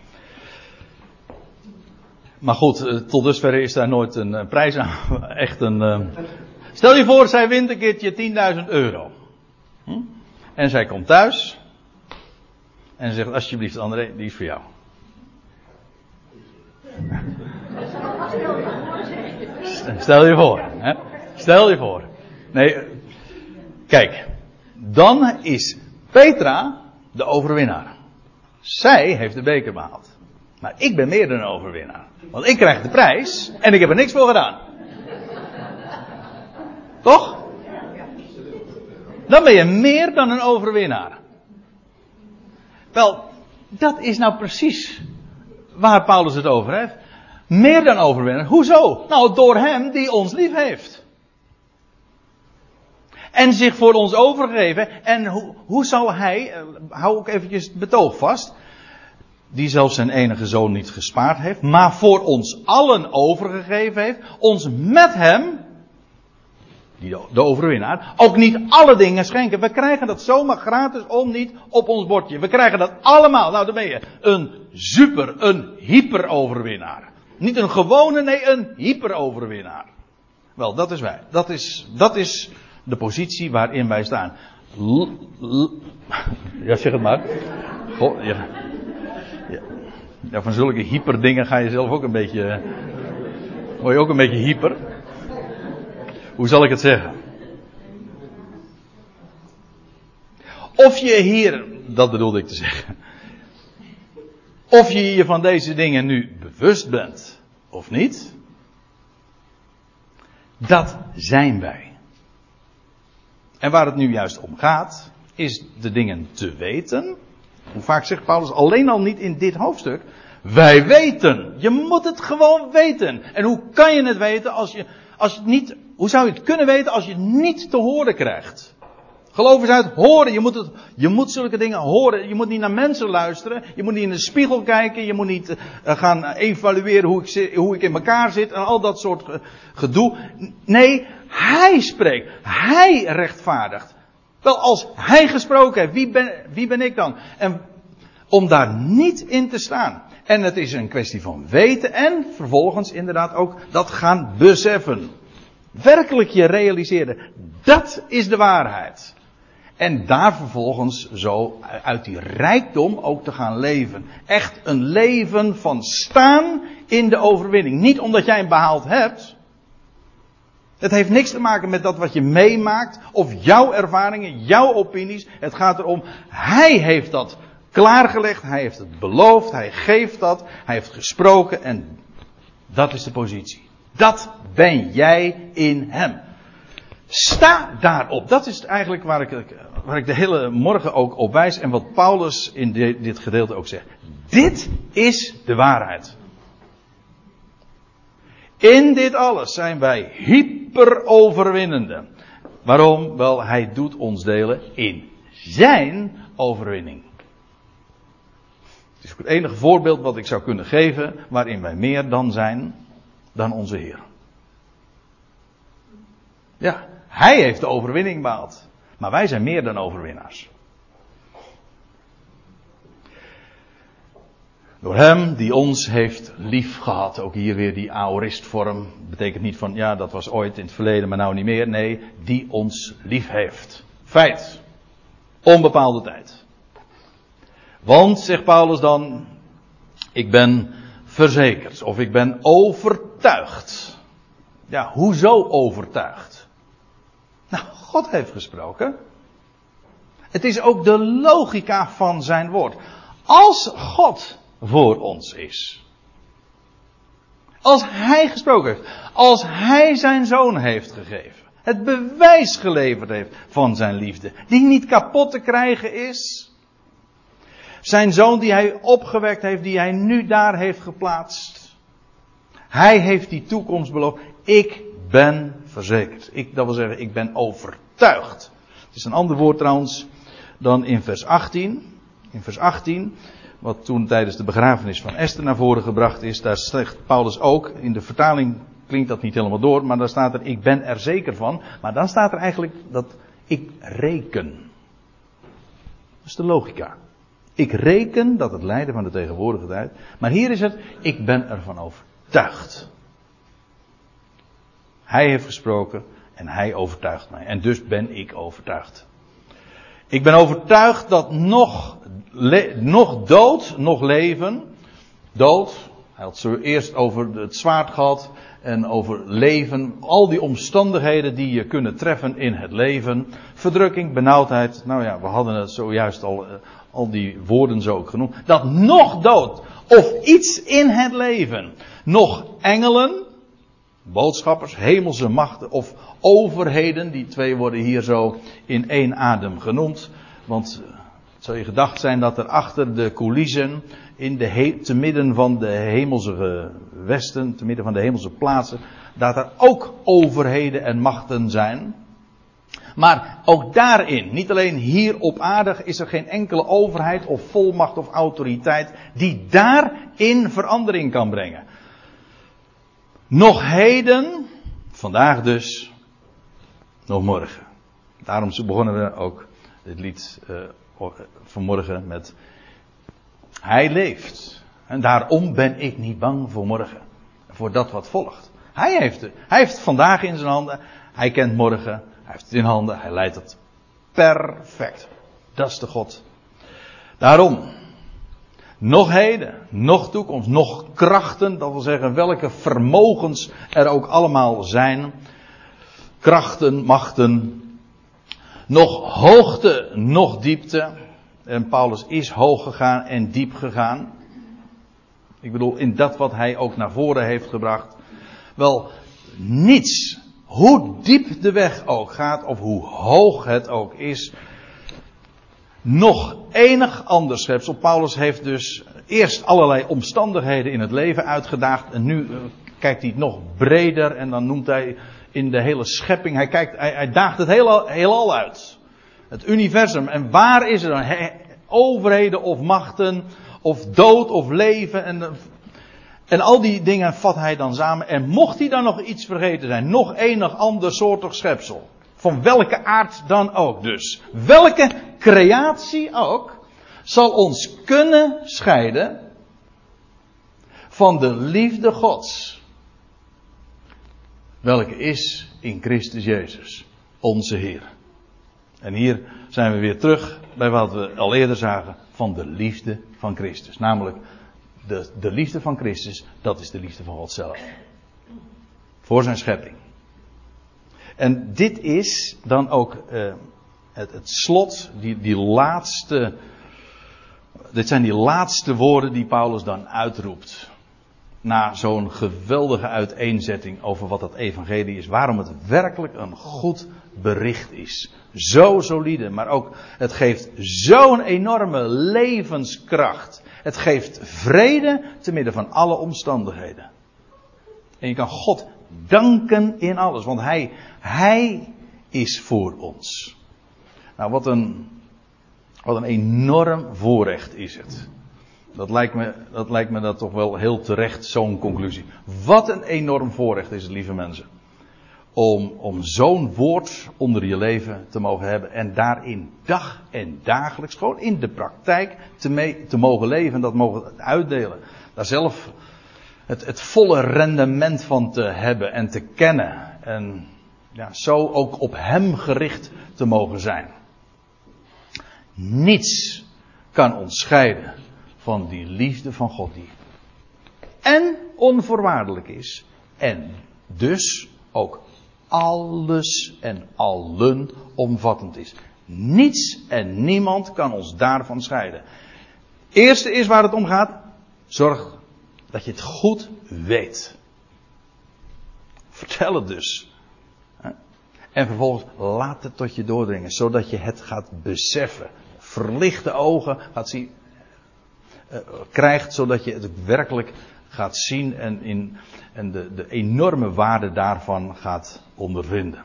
Maar goed, eh, tot dusver is daar nooit een prijs aan. [LAUGHS] Echt een. Eh, stel je voor, zij wint een keertje 10.000 euro. Hm? En zij komt thuis. En zegt alsjeblieft André, die is voor jou. [LAUGHS] Stel je voor. Hè? Stel je voor. Nee, kijk. Dan is Petra de overwinnaar. Zij heeft de beker behaald. Maar ik ben meer dan een overwinnaar. Want ik krijg de prijs en ik heb er niks voor gedaan. Toch? Dan ben je meer dan een overwinnaar. Wel, dat is nou precies waar Paulus het over heeft. Meer dan overwinnaar. Hoezo? Nou, door hem die ons lief heeft. En zich voor ons overgeven. En hoe, hoe zal hij, eh, hou ook eventjes het betoog vast. Die zelfs zijn enige zoon niet gespaard heeft. Maar voor ons allen overgegeven heeft. Ons met hem die de overwinnaar, ook niet alle dingen schenken. We krijgen dat zomaar gratis om niet op ons bordje. We krijgen dat allemaal. Nou, dan ben je een super, een hyperoverwinnaar. Niet een gewone, nee, een hyperoverwinnaar. Wel, dat is wij. Dat is, dat is de positie waarin wij staan. ja, zeg het maar. Goh, ja. Van zulke hyperdingen ga je zelf ook een beetje. Word je ook een beetje hyper. Hoe zal ik het zeggen? Of je hier, dat bedoelde ik te zeggen. Of je je van deze dingen nu bewust bent of niet. Dat zijn wij. En waar het nu juist om gaat, is de dingen te weten. Hoe vaak zegt Paulus alleen al niet in dit hoofdstuk. Wij weten. Je moet het gewoon weten. En hoe kan je het weten als je, als je niet hoe zou je het kunnen weten als je het niet te horen krijgt? Geloof is uit horen. Je moet, het, je moet zulke dingen horen. Je moet niet naar mensen luisteren. Je moet niet in de spiegel kijken. Je moet niet uh, gaan evalueren hoe ik, hoe ik in elkaar zit. En al dat soort gedoe. Nee, hij spreekt. Hij rechtvaardigt. Wel, als hij gesproken heeft, wie ben, wie ben ik dan? En om daar niet in te staan. En het is een kwestie van weten en vervolgens inderdaad ook dat gaan beseffen werkelijk je realiseren. Dat is de waarheid. En daar vervolgens zo uit die rijkdom ook te gaan leven. Echt een leven van staan in de overwinning. Niet omdat jij hem behaald hebt. Het heeft niks te maken met dat wat je meemaakt. Of jouw ervaringen, jouw opinies. Het gaat erom, hij heeft dat klaargelegd. Hij heeft het beloofd. Hij geeft dat. Hij heeft gesproken. En dat is de positie. Dat ben jij in hem. Sta daarop. Dat is eigenlijk waar ik, ik de hele morgen ook op wijs. En wat Paulus in dit gedeelte ook zegt. Dit is de waarheid. In dit alles zijn wij hyperoverwinnende. Waarom? Wel, hij doet ons delen in zijn overwinning. Het is het enige voorbeeld wat ik zou kunnen geven waarin wij meer dan zijn dan onze Heer. Ja, Hij heeft de overwinning behaald. Maar wij zijn meer dan overwinnaars. Door Hem die ons heeft lief gehad. Ook hier weer die aoristvorm. Betekent niet van ja, dat was ooit in het verleden, maar nou niet meer. Nee, die ons lief heeft. Feit. Onbepaalde tijd. Want, zegt Paulus dan, ik ben verzekerd. Of ik ben overtuigd. Ja, hoezo overtuigd? Nou, God heeft gesproken. Het is ook de logica van zijn woord. Als God voor ons is. Als Hij gesproken heeft. Als Hij zijn zoon heeft gegeven. Het bewijs geleverd heeft van zijn liefde. Die niet kapot te krijgen is. Zijn zoon die hij opgewekt heeft, die hij nu daar heeft geplaatst. Hij heeft die toekomst beloofd. Ik ben verzekerd. Ik, dat wil zeggen, ik ben overtuigd. Het is een ander woord trouwens dan in vers 18. In vers 18, wat toen tijdens de begrafenis van Esther naar voren gebracht is, daar zegt Paulus ook, in de vertaling klinkt dat niet helemaal door, maar daar staat er, ik ben er zeker van. Maar dan staat er eigenlijk dat ik reken. Dat is de logica. Ik reken dat het lijden van de tegenwoordige tijd. Maar hier is het, ik ben ervan overtuigd. Hij heeft gesproken en hij overtuigt mij. En dus ben ik overtuigd. Ik ben overtuigd dat nog nog dood, nog leven. Dood, hij had zo eerst over het zwaard gehad en over leven. Al die omstandigheden die je kunnen treffen in het leven. Verdrukking, benauwdheid. Nou ja, we hadden het zojuist al, eh, al die woorden zo ook genoemd. Dat nog dood of iets in het leven. Nog engelen, boodschappers, hemelse machten of overheden. Die twee worden hier zo in één adem genoemd. Want eh, zou je gedacht zijn dat er achter de coulissen, in de te midden van de hemelse westen, te midden van de hemelse plaatsen, dat er ook overheden en machten zijn. Maar ook daarin, niet alleen hier op aarde, is er geen enkele overheid of volmacht of autoriteit die daarin verandering kan brengen. Nog heden, vandaag dus, nog morgen. Daarom begonnen we ook dit lied uh, vanmorgen met Hij leeft. En daarom ben ik niet bang voor morgen. Voor dat wat volgt. Hij heeft het. Hij heeft vandaag in zijn handen. Hij kent morgen. Hij heeft het in handen. Hij leidt het perfect. Dat is de God. Daarom. Nog heden, nog toekomst, nog krachten, dat wil zeggen welke vermogens er ook allemaal zijn. Krachten, machten, nog hoogte, nog diepte. En Paulus is hoog gegaan en diep gegaan. Ik bedoel, in dat wat hij ook naar voren heeft gebracht. Wel, niets, hoe diep de weg ook gaat, of hoe hoog het ook is, nog enig ander schepsel. Paulus heeft dus eerst allerlei omstandigheden in het leven uitgedaagd. En nu eh, kijkt hij nog breder en dan noemt hij in de hele schepping. Hij, kijkt, hij, daagt het heelal, heelal uit. Het universum. En waar is er dan overheden of machten of dood of leven en, en al die dingen vat hij dan samen. En mocht hij dan nog iets vergeten zijn, nog enig ander soortig schepsel. Van welke aard dan ook dus. Welke creatie ook zal ons kunnen scheiden van de liefde Gods welke is in Christus Jezus, onze Heer. En hier zijn we weer terug bij wat we al eerder zagen van de liefde van Christus. Namelijk, de, de liefde van Christus, dat is de liefde van God zelf. Voor zijn schepping. En dit is dan ook uh, het, het slot, die, die laatste. Dit zijn die laatste woorden die Paulus dan uitroept na zo'n geweldige uiteenzetting over wat dat evangelie is, waarom het werkelijk een goed bericht is. Zo solide, maar ook het geeft zo'n enorme levenskracht. Het geeft vrede te midden van alle omstandigheden. En je kan God danken in alles, want Hij, Hij is voor ons. Nou, wat een, wat een enorm voorrecht is het. Dat lijkt me dat, lijkt me dat toch wel heel terecht, zo'n conclusie. Wat een enorm voorrecht is het, lieve mensen. Om, om zo'n woord onder je leven te mogen hebben en daarin dag en dagelijks, gewoon in de praktijk, te, te mogen leven en dat mogen uitdelen. Daar zelf het, het volle rendement van te hebben en te kennen. En ja, zo ook op Hem gericht te mogen zijn. Niets kan ons scheiden van die liefde van God die en onvoorwaardelijk is en dus ook alles en allen omvattend is. Niets en niemand kan ons daarvan scheiden. Eerste is waar het om gaat. Zorg dat je het goed weet. Vertel het dus. En vervolgens laat het tot je doordringen, zodat je het gaat beseffen. Verlichte ogen gaat zien. Eh, krijgt, zodat je het werkelijk gaat zien en, in, en de, de enorme waarde daarvan gaat ondervinden.